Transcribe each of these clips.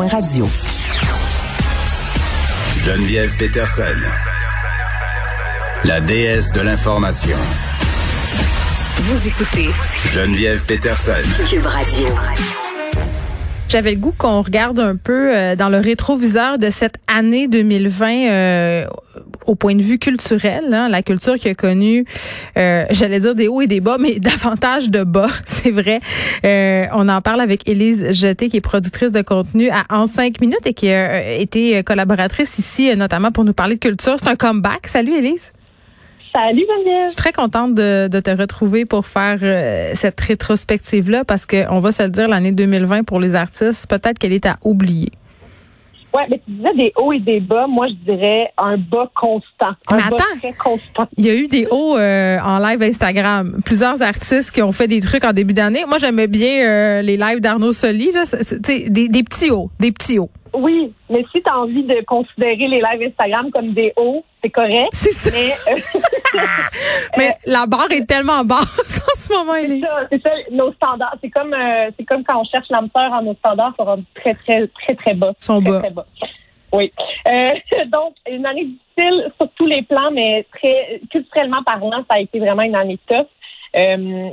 cube.radio. Geneviève Peterson, la déesse de l'information. Vous écoutez Geneviève Peterson, Cube Radio. J'avais le goût qu'on regarde un peu euh, dans le rétroviseur de cette année 2020 euh, au point de vue culturel, hein, la culture qui a connu, euh, j'allais dire des hauts et des bas, mais davantage de bas, c'est vrai. on en parle avec Élise Jeté, qui est productrice de contenu à En 5 minutes et qui a été collaboratrice ici, notamment pour nous parler de culture. C'est un comeback. Salut Élise. Salut Geneviève. Je suis très contente de, te retrouver pour faire euh, cette rétrospective-là parce qu'on va se le dire, l'année 2020 pour les artistes, peut-être qu'elle est à oublier. Oui, mais tu disais des hauts et des bas. Moi, je dirais un bas constant. Un mais attends, constant. Il y a eu des hauts euh, en live Instagram. Plusieurs artistes qui ont fait des trucs en début d'année. Moi, j'aimais bien euh, les lives d'Arnaud Soli. Là. des, des petits hauts, des petits hauts. Oui, mais si tu as envie de considérer les lives Instagram comme des hauts, c'est correct. C'est ça. Mais, euh, mais la barre est tellement basse en ce moment, Elise. C'est ça, c'est ça, nos standards. C'est comme, euh, c'est comme quand on cherche l'âme en nos standards, ça va très, très, très, très bas. Sont très, bas. Très bas. Oui. Euh, donc, une année difficile sur tous les plans, mais très culturellement parlant, ça a été vraiment une année tough. Euh,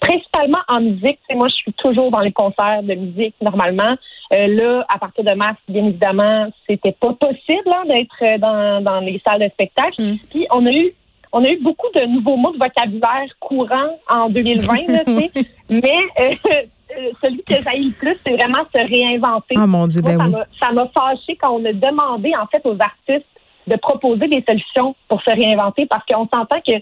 principalement en musique. moi, je suis toujours dans les concerts de musique normalement. Euh, là, à partir de mars, bien évidemment, c'était pas possible hein, d'être euh, dans, dans les salles de spectacle. Mm. Puis on a eu on a eu beaucoup de nouveaux mots de vocabulaire courants en 2020, mais euh, celui que j'ai le plus, c'est vraiment se réinventer. Ah mon Dieu, ben ça m'a fâché quand on a demandé en fait aux artistes de proposer des solutions pour se réinventer parce qu'on s'entend que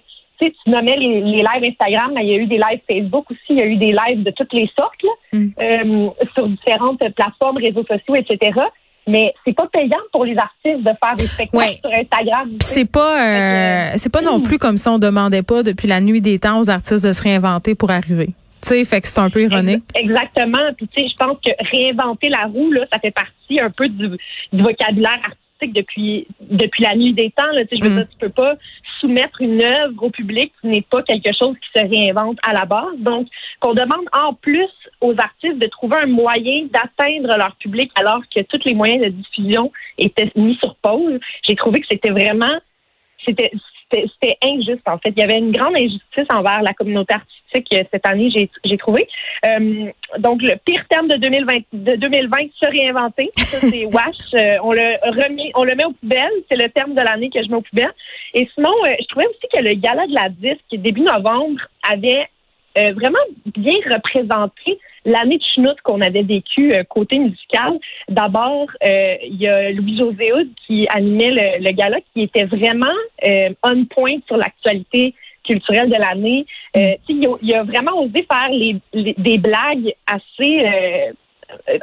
tu nommais les, lives Instagram, mais il y a eu des lives Facebook aussi, il y a eu des lives de toutes les sortes mm. euh, sur différentes plateformes, réseaux sociaux, etc. Mais c'est pas payant pour les artistes de faire des spectacles sur Instagram. C'est pas, euh, c'est pas non mm. plus comme si on demandait pas depuis la nuit des temps aux artistes de se réinventer pour arriver. Tu sais, fait que c'est un peu ironique. Exactement. Puis tu sais, je pense que réinventer la roue là, ça fait partie un peu du, du vocabulaire artistique depuis depuis la nuit des temps. Là, je veux mm. dire, tu peux pas soumettre une œuvre au public qui n'est pas quelque chose qui se réinvente à la base. Donc, qu'on demande en plus aux artistes de trouver un moyen d'atteindre leur public alors que tous les moyens de diffusion étaient mis sur pause. J'ai trouvé que c'était vraiment c'était c'était injuste en fait. Il y avait une grande injustice envers la communauté artistique euh, cette année, j'ai trouvé. Euh, donc le pire terme de 2020, de 2020 se réinventer. Ça c'est wash. Euh, on le remet, on le met aux poubelles. C'est le terme de l'année que je mets aux poubelles. Et sinon, je trouvais aussi que le gala de la disque début novembre avait vraiment bien représenté l'année de chenoute qu'on avait vécu euh, côté musical. D'abord, euh, il y a Louis-José qui animait le, gala, qui était vraiment euh, on point sur l'actualité culturelle de l'année. il, a, vraiment osé faire les, des blagues assez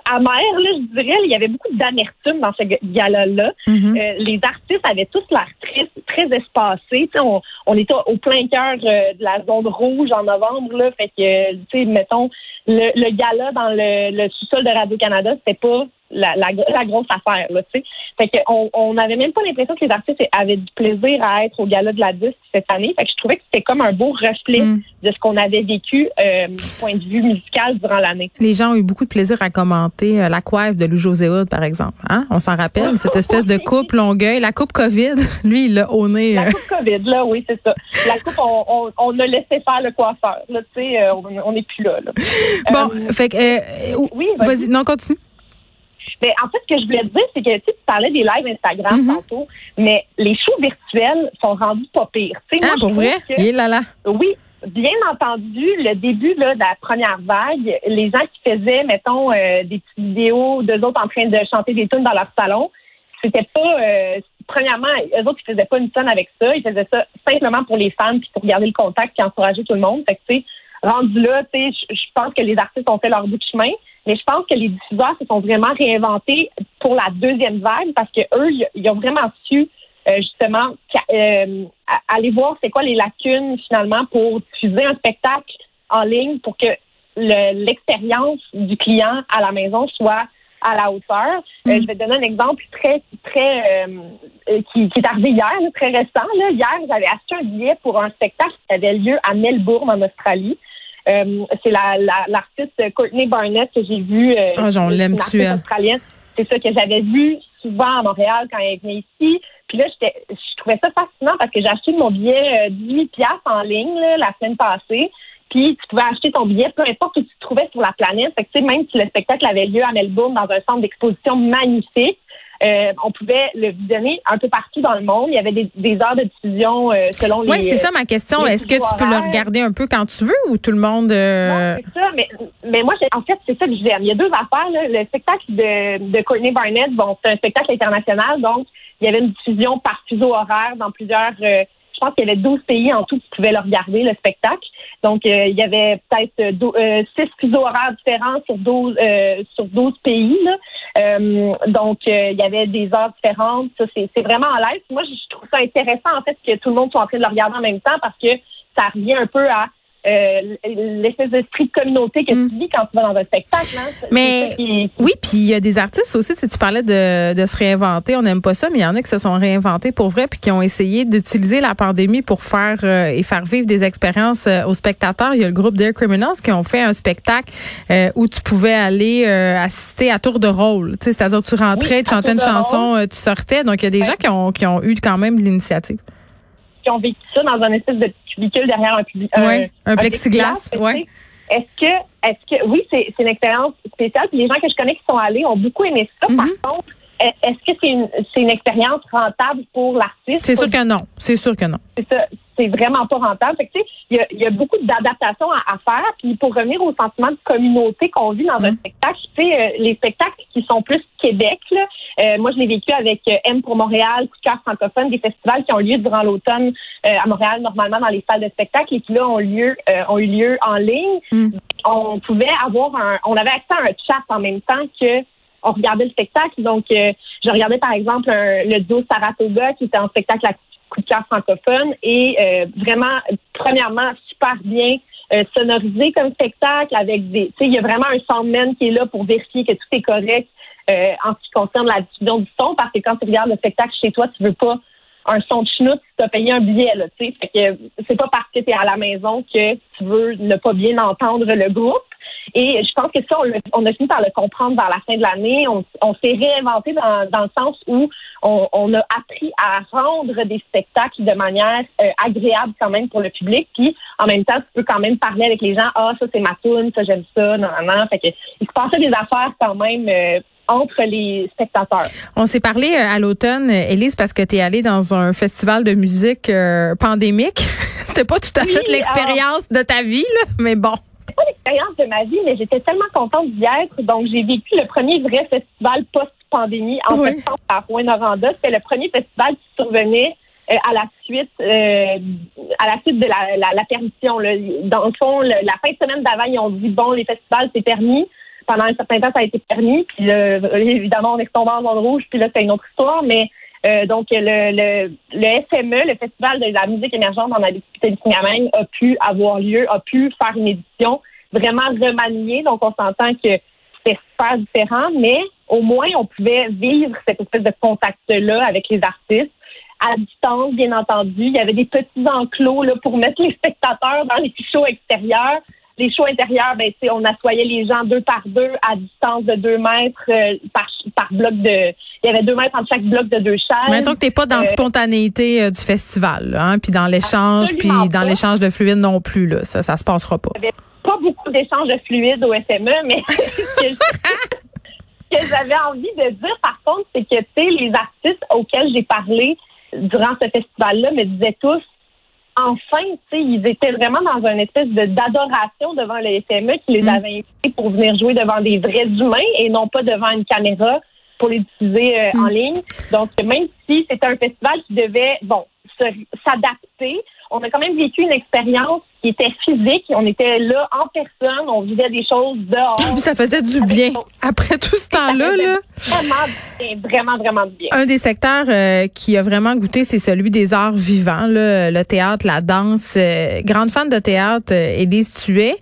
amères, là, je dirais. Il y avait beaucoup d'amertume dans ce gala-là. Mm-hmm. les artistes avaient tous l'air très, très espacés. On, on était au plein cœur de la zone rouge en novembre. Là, fait que, tu sais, mettons, le, le gala dans le, le sous-sol de Radio-Canada, c'était pas la, la, grosse affaire, là, tu sais. Fait qu'on on n'avait même pas l'impression que les artistes avaient du plaisir à être au gala de la disque cette année. Fait que je trouvais que c'était comme un beau reflet mm. de ce qu'on avait vécu euh, du point de vue musical durant l'année. Les gens ont eu beaucoup de plaisir à commenter euh, la coiffe de Lou José par exemple. Hein? On s'en rappelle, cette espèce de coupe Longueuil, la coupe COVID. Lui, il l'a honné. La euh. coupe COVID, là, oui, c'est ça. La coupe, on, on, on, a laissé faire le coiffeur. Là, tu sais, on n'est plus là. là. Bon, fait que, oui, vas-y, non, continue. Mais en fait, ce que je voulais te dire, c'est que tu parlais des lives Instagram mm-hmm. tantôt, mais les shows virtuels sont rendus pas pires. ah, pour vrai? là, là. Oui, bien entendu, le début là, de la première vague, les gens qui faisaient, mettons, euh, des petites vidéos d'eux autres en train de chanter des tunes dans leur salon, c'était pas. Euh, premièrement, eux autres, ils faisaient pas une tonne avec ça. Ils faisaient ça simplement pour les fans puis pour garder le contact puis encourager tout le monde. Fait que, tu sais, rendu là, tu sais, je pense que les artistes ont fait leur bout de chemin. Mais je pense que les diffuseurs se sont vraiment réinventés pour la deuxième vague parce que eux, ils ont vraiment su euh, justement euh, aller voir c'est quoi les lacunes finalement pour diffuser un spectacle en ligne pour que l'expérience du client à la maison soit à la hauteur. Euh, mm. je vais te donner un exemple très, très qui, est arrivé hier, très récent. Là. Hier, j'avais acheté un billet pour un spectacle qui avait lieu à Melbourne, en Australie. Euh, c'est la, l'artiste Courtney Barnett que j'ai vue. Euh, ah, j'en l'aime australienne. c'est ça que j'avais vu souvent à Montréal quand elle venait ici. Puis là, j'étais, je trouvais ça fascinant parce que j'ai acheté mon billet euh, 18 piastres en ligne là, la semaine passée. Puis tu pouvais acheter ton billet peu importe où tu te trouvais sur la planète. Fait que, même si le spectacle avait lieu à Melbourne dans un centre d'exposition magnifique, euh, on pouvait le visionner un peu partout dans le monde. Il y avait des, des heures de diffusion euh, selon les. Oui, c'est ça ma question. Est-ce que tu peux le regarder un peu quand tu veux ou tout le monde... euh, Non, c'est ça, mais, mais moi, en fait, c'est ça que j'aime. Il y a deux affaires. Là. Le spectacle de, de Courtney Barnett, bon, c'est un spectacle international, donc il y avait une diffusion par fuseau horaire dans plusieurs. Euh, je pense qu'il y avait 12 pays en tout qui pouvaient le regarder, le spectacle. Donc, euh, il y avait peut-être dou- euh, six fuseaux horaires différents sur 12, euh, sur 12 pays. Là. Euh, donc, euh, il y avait des heures différentes. Ça, c'est c'est vraiment en live. Moi, je trouve ça intéressant, en fait, que tout le monde soit en train de le regarder en même temps parce que ça revient un peu à euh, l'espèce d'esprit de communauté que Mm. tu vis quand tu vas dans un spectacle. Hein. Mais- qui- Oui, puis il y a des artistes aussi, tu sais, tu parlais de, de se réinventer, on n'aime pas ça, mais il y en a qui se sont réinventés pour vrai puis qui ont essayé d'utiliser la pandémie pour faire euh, et faire vivre des expériences euh, aux spectateurs. Il y a le groupe Dear Criminals qui ont fait un spectacle euh, où tu pouvais aller euh, assister à tour de rôle, tu sais, c'est-à-dire tu rentrais, Oui, tu chantais une chanson, tu sortais. Donc il y a des Ouais. gens qui ont qui ont eu quand même l'initiative. Qui ont vécu ça dans un espèce de cubicule derrière un public. Ouais, un plexiglas, ouais. Est-ce que, est-ce que, oui, c'est une expérience spéciale. Puis les gens que je connais qui sont allés ont beaucoup aimé ça. Par contre, est- est-ce que c'est une, c'est une expérience rentable pour l'artiste? C'est sûr que non, c'est sûr que non. c'est ça. C'est vraiment pas rentable. Fait que, il y a, il y a beaucoup d'adaptations à, à faire. Puis pour revenir au sentiment de communauté qu'on vit dans un Mm. spectacle, tu sais, euh, les spectacles qui sont plus Québec, là, euh, moi je l'ai vécu avec euh, M pour Montréal, Coup de cœur francophone, des festivals qui ont lieu durant l'automne euh, à Montréal, normalement dans les salles de spectacle, et qui là ont lieu, euh, ont eu lieu en ligne. Mm. On pouvait avoir un, on avait accès à un chat en même temps que on regardait le spectacle. Donc, je regardais par exemple un- le duo Saratoga qui était en spectacle à coup de cœur francophone et vraiment, premièrement, super bien euh, sonorisé comme spectacle avec des, tu sais, il y a vraiment un soundman qui est là pour vérifier que tout est correct euh, en ce qui concerne la diffusion du son parce que quand tu regardes le spectacle chez toi, tu veux pas un son de chenoute, tu as payé un billet, là, tu sais. Fait que c'est pas parce que tu es à la maison que tu veux ne pas bien entendre le groupe. Et je pense que ça, on, l'a- on a fini par le comprendre vers la fin de l'année. On, s'est réinventé dans, le sens où on, a appris à rendre des spectacles de manière euh, agréable quand même pour le public. Puis en même temps, tu peux quand même parler avec les gens. Ah, ça c'est ma tune, ça j'aime ça, non, non, non. Fait que il se passait des affaires quand même euh, entre les spectateurs. On s'est parlé euh, à l'automne, euh, Élise, parce que tu es allée dans un festival de musique euh, pandémique. C'était pas tout à Oui, fait l'expérience de ta vie, là, mais bon. Pas l'expérience de ma vie, mais j'étais tellement contente d'y être. Donc, j'ai vécu le premier vrai festival post-pandémie en Oui. septembre à Rouen-Noranda. C'était le premier festival qui survenait euh, à la suite à la suite de la, la, la permission. là. Dans le fond, le- la fin de semaine d'avant, ils ont dit bon, les festivals, c'est permis. Pendant un certain temps, ça a été permis. Puis là, évidemment, on est tombé en zone rouge. Puis là, c'est une autre histoire. Mais euh, donc, le, le, le FME, le Festival de la musique émergente en Abitibi-Témiscamingue, a pu avoir lieu, a pu faire une édition vraiment remaniée. Donc, on s'entend que c'était super différent, mais au moins, on pouvait vivre cette espèce de contact-là avec les artistes à distance, bien entendu. Il y avait des petits enclos là, pour mettre les spectateurs dans les shows extérieurs. Les shows intérieurs, ben, on assoyait les gens deux par deux à distance de deux mètres euh, par, par bloc de. Il y avait deux mètres entre chaque bloc de deux chaises. Mettons que t'es pas dans la Euh, spontanéité euh, du festival, là, hein, puis dans l'échange, puis dans l'échange de fluides non plus, là. Ça, ça se passera pas. Il n'y avait pas beaucoup d'échanges de fluides au FME, mais ce que, ce que j'avais envie de dire, par contre, c'est que, tu sais, les artistes auxquels j'ai parlé durant ce festival-là me disaient tous, enfin, tu sais, ils étaient vraiment dans une espèce de d'adoration devant le FME qui les Mm. avait invités pour venir jouer devant des vrais humains et non pas devant une caméra pour les diffuser euh, en ligne. Donc, même si c'était un festival qui devait, bon, s'adapter, on a quand même vécu une expérience qui était physique. On était là en personne, on vivait des choses dehors. Ça faisait du bien. Après tout ce temps-là, là. Vraiment vraiment, vraiment du bien. Un des secteurs euh, qui a vraiment goûté, c'est celui des arts vivants, là, le théâtre, la danse. Euh, grande fan de théâtre, euh, Élise Tuet.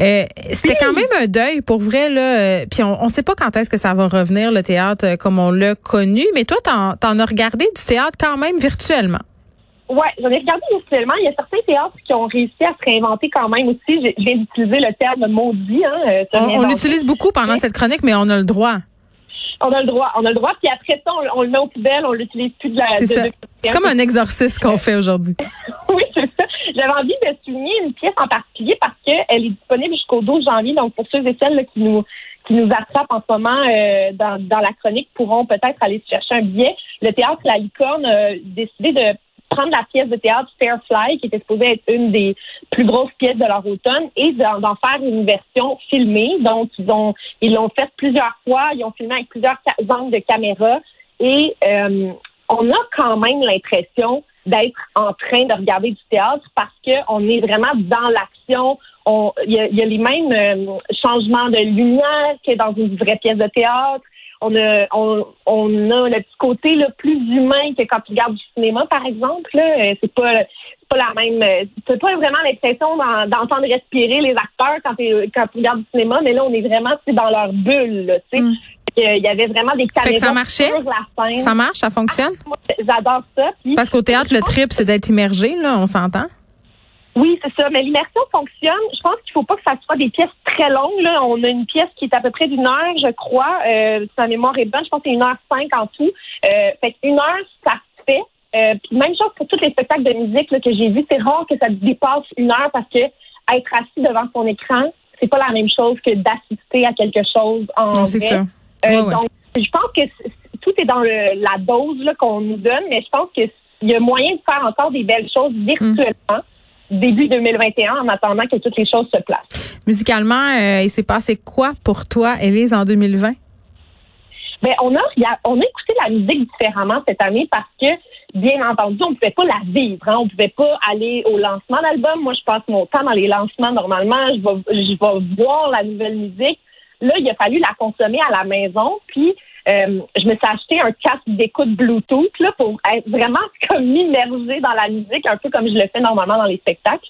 Euh, C'était quand même un deuil pour vrai. Là, puis on ne sait pas quand est-ce que ça va revenir, le théâtre, comme on l'a connu. Mais toi, t'en en as regardé du théâtre quand même virtuellement. Ouais, j'en ai regardé virtuellement. Il y a certains théâtres qui ont réussi à se réinventer quand même aussi. Je, viens d'utiliser le terme maudit. Hein, euh, On, l'utilise beaucoup pendant cette chronique, mais on a le droit. On a le droit, on a le droit. Puis après ça, on, on le met aux poubelles, on l'utilise plus de la. C'est ça. de- C'est comme un exorcisme qu'on fait aujourd'hui. oui, c'est ça. J'avais envie de souligner une pièce en particulier parce qu'elle est disponible jusqu'au 12 janvier. Donc, pour ceux et celles là, qui nous qui nous attrapent en ce moment euh, dans, dans la chronique pourront peut-être aller chercher un billet. Le théâtre La Licorne a décidé de prendre la pièce de théâtre Fairfly, qui était supposée être une des plus grosses pièces de leur automne, et d'en faire une version filmée. Donc, ils ont ils l'ont fait plusieurs fois. Ils ont filmé avec plusieurs angles de caméra. Et euh, on a quand même l'impression d'être en train de regarder du théâtre parce qu'on est vraiment dans l'action. On- Il y, a, il y a les mêmes euh, changements de lumière que dans une vraie pièce de théâtre. On a, on, on a le petit côté là, plus humain que quand tu regardes du cinéma, par exemple. Euh, C'est pas pas la même. euh, C'est pas vraiment l'impression d'en- d'entendre respirer les acteurs quand, quand tu regardes du cinéma, mais là, on est vraiment dans leur bulle. Tu sais. Mm. Il y avait vraiment des que ça caméras marchait? sur la scène. Ça marche, ça fonctionne? Moi, J'adore ça. Puis- Parce qu'au théâtre, le trip, c'est d'être immergé, là, on s'entend? Oui, c'est ça. Mais l'immersion fonctionne. Je pense qu'il faut pas que ça soit des pièces très longues. Là. On a une pièce qui est à peu près d'une heure, je crois. Euh, si ma mémoire est bonne, je pense que c'est une heure cinq en tout. Euh, fait qu'une heure, ça se fait. Euh, puis même chose pour tous les spectacles de musique là, que j'ai vus, c'est rare que ça dépasse une heure parce que être assis devant son écran, c'est pas la même chose que d'assister à quelque chose en Non, vrai. ça. Euh, Ouais. Donc, je pense que tout est dans le, la dose qu'on nous donne, mais je pense qu'il y a moyen de faire encore des belles choses virtuellement début 2021 en attendant que toutes les choses se placent. Musicalement, euh, il s'est passé quoi pour toi, Élise, en 2020? Ben, on a, on a écouté la musique différemment cette année parce que, bien entendu, on ne pouvait pas la vivre. Hein. On ne pouvait pas aller au lancement d'album. Moi, je passe mon temps dans les lancements normalement. Je vais, je vais voir la nouvelle musique. Là, il a fallu la consommer à la maison. Puis, euh, je me suis acheté un casque d'écoute Bluetooth là, pour être vraiment comme immergée dans la musique, un peu comme je le fais normalement dans les spectacles.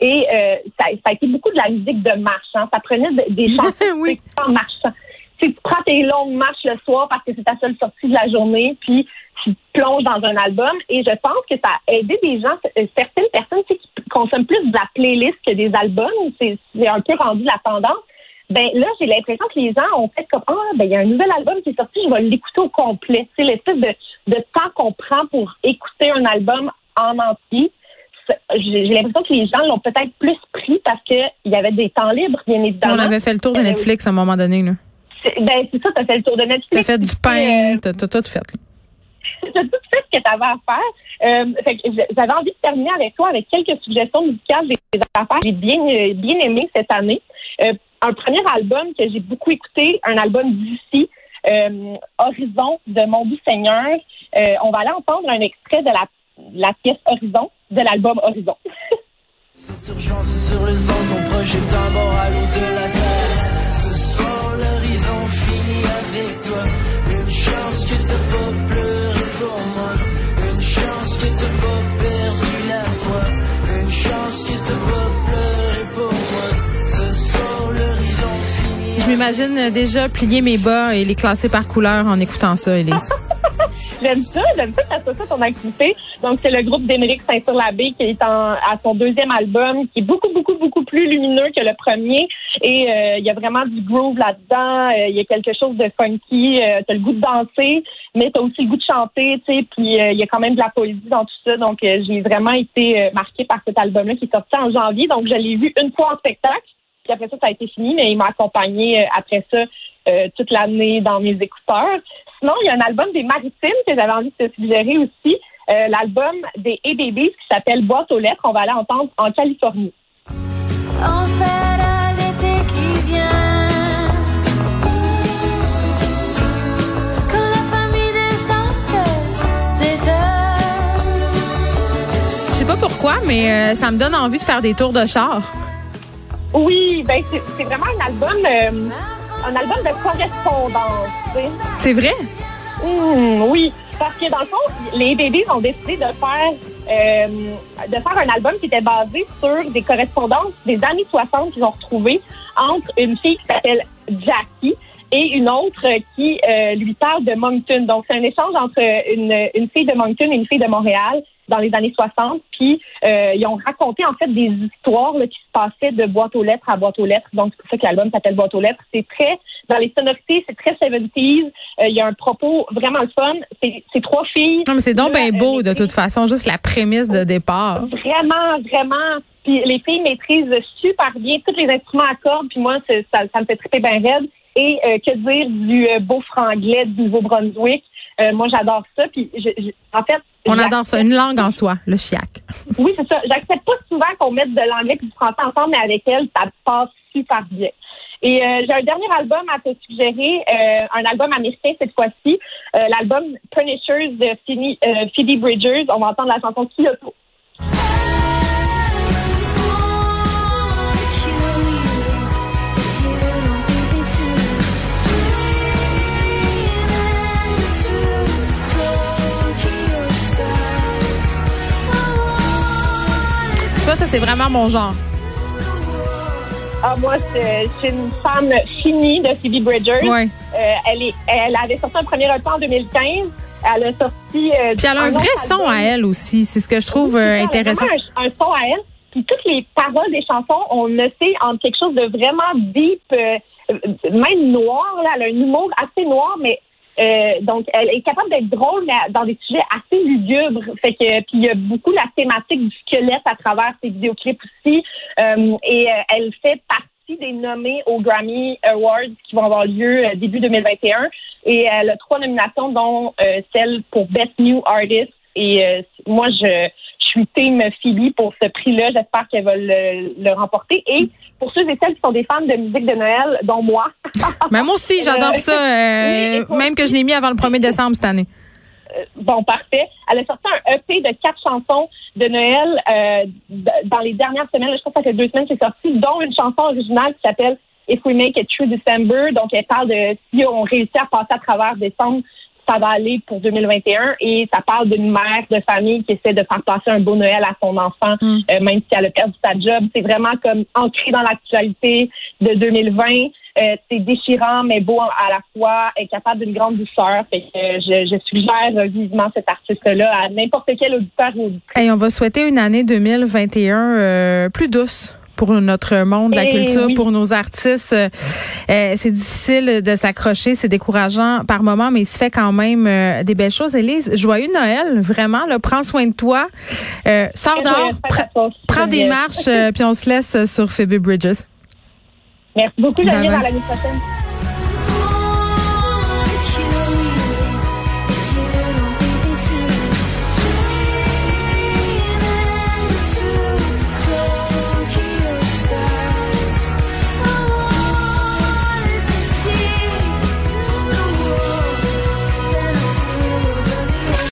Et euh, ça, ça a été beaucoup de la musique de marche. hein. Ça prenait de- des chansons Oui. en marchant. Tu sais, tu prends tes longues marches le soir parce que c'est ta seule sortie de la journée, puis tu plonges dans un album. Et je pense que ça a aidé des gens, euh, certaines personnes tu sais, qui consomment plus de la playlist que des albums. C'est un peu rendu la tendance. Ben là, j'ai l'impression que les gens ont fait comme ah ben il y a un nouvel album qui est sorti, je vais l'écouter au complet. C'est l'espèce de, de temps qu'on prend pour écouter un album en entier. J'ai l'impression que les gens l'ont peut-être plus pris parce que il y avait des temps libres, bien évidemment. On avait fait le tour de Euh, Netflix à un moment donné. là. Ben c'est ça, t'as fait le tour de Netflix. T'as fait du pain, euh, t'as tout fait. t'as tout fait ce que tu avais à faire. Euh, fait que j'avais envie de terminer avec toi avec quelques suggestions musicales des affaires que j'ai bien, bien aimé cette année. Euh, un premier album que j'ai beaucoup écouté, un album d'ici, euh, Horizon de Mon Doux Seigneur. Euh, on va aller entendre un extrait de la, la pièce Horizon de l'album Horizon. Cette urgence est sur les ondes, ton projet est un bord à l'eau de la terre. Ce soir, l'horizon finit avec toi. Une chance que t'as pas pleuré pour moi. Une chance que t'as pas perdu la foi? Une chance que t'as pas Je m'imagine déjà plier mes bas et les classer par couleur en écoutant ça, Élise. J'aime ça, j'aime ça que ça soit ça ton activité. Donc, c'est le groupe d'Émeric Saint-Cyr-Labbé qui est en, à son deuxième album, qui est beaucoup, beaucoup, beaucoup plus lumineux que le premier. Et euh, il y a vraiment du groove là-dedans. Euh, Il y a quelque chose de funky. Euh, t'as le goût de danser, mais t'as aussi le goût de chanter, tu sais. Puis euh, il y a quand même de la poésie dans tout ça. Donc, j'ai vraiment été marquée par cet album-là qui est sorti en janvier. Donc, je l'ai vu une fois en spectacle. Puis après ça, ça a été fini, mais il m'a accompagné euh, après ça euh, toute l'année dans mes écouteurs. Sinon, il y a un album des Maritimes que j'avais envie de te suggérer aussi. Euh, L'album des A-Babies qui s'appelle Boîte aux lettres. On va aller entendre en Californie. On se l'été qui vient. Quand la famille descend, c'est heure. Je sais pas pourquoi, mais euh, ça me donne envie de faire des tours de char. Oui, ben c'est c'est vraiment un album, euh, un album de correspondance. tu sais. C'est vrai? Hum, oui, parce que dans le fond, les bébés ont décidé de faire euh, de faire un album qui était basé sur des correspondances des années 60 qu'ils ont retrouvées entre une fille qui s'appelle Jackie et une autre qui euh, lui parle de Moncton. Donc, c'est un échange entre une, une fille de Moncton et une fille de Montréal dans les années 60. Puis, euh, ils ont raconté en fait des histoires là, qui se passaient de boîte aux lettres à boîte aux lettres. Donc, c'est pour ça que l'album s'appelle Boîte aux lettres. C'est très, dans les sonorités, c'est très 70s. Euh, il y a un propos vraiment le fun. C'est trois filles. Non, mais c'est donc bien euh, beau, de toute façon, juste la prémisse de départ. Vraiment, vraiment. Puis les filles maîtrisent super bien tous les instruments à cordes. Puis moi, ça, ça me fait triper bien raide. Et euh, que dire du euh, beau franglais du Nouveau-Brunswick? Euh, moi, j'adore ça. Puis je- je- en fait, On adore ça, une langue en soi, le chiac. Oui, c'est ça. J'accepte pas souvent qu'on mette de l'anglais et du français ensemble, mais avec elle, ça passe super bien. Et euh, j'ai un dernier album à te suggérer, euh, un album américain cette fois-ci, euh, l'album Punishers de Phoebe, euh, Phoebe Bridgers. On va entendre la chanson Kyoto. Tu vois, ça, c'est vraiment mon genre. Ah, moi, c'est une fan finie de Phoebe Bridgers. Ouais. Euh, elle, est, elle avait sorti un premier EP en 2015. Elle a sorti... euh, Puis elle a un vrai son album. à elle aussi. C'est ce que je trouve euh, ça, elle a intéressant. Un, un son à elle. Puis toutes les paroles des chansons, on le sait entre quelque chose de vraiment deep, même noir. Là, elle a un humour assez noir, mais euh, donc elle est capable d'être drôle mais dans des sujets assez lugubres. Fait que puis il y a beaucoup la thématique du squelette à travers ses vidéoclips aussi. Euh, et euh, elle fait partie des nommés aux Grammy Awards qui vont avoir lieu euh, début 2021. Et elle a trois nominations, dont euh, celle pour Best New Artist. Et euh, moi, je suis team Phoebe pour ce prix-là. J'espère qu'elle va le, le remporter. Et pour ceux et celles qui sont des fans de musique de Noël, dont moi, Mais moi aussi, j'adore ça. euh, Oui, moi même que je l'ai mis avant le 1er décembre cette année. bon, parfait. Elle a sorti un EP de quatre chansons de Noël euh, dans les dernières semaines. Je crois que ça fait deux semaines que c'est sorti, dont une chanson originale qui s'appelle If We Make It Through December. Donc, elle parle de si on réussit à passer à travers décembre, ça va aller pour 2021. Et ça parle d'une mère de famille qui essaie de faire passer un beau Noël à son enfant, Mm. euh, même si elle a perdu sa job. C'est vraiment comme ancré dans l'actualité de 2020. Euh, c'est déchirant, mais beau à la fois, est capable d'une grande douceur. Fait que euh, je, je suggère vivement cet artiste-là à n'importe quel auditeur ou auditrice. Hey, on va souhaiter une année 2021 euh, plus douce pour notre monde de la Eh culture, oui. pour nos artistes. Euh, euh, c'est difficile de s'accrocher, c'est décourageant par moment, mais il se fait quand même euh, des belles choses. Élise, joyeux Noël, vraiment. Là, prends soin de toi. Euh, sors dehors, prends des marches, euh, puis on se laisse sur Phoebe Bridges. Merci beaucoup, Geneviève. À l'année prochaine.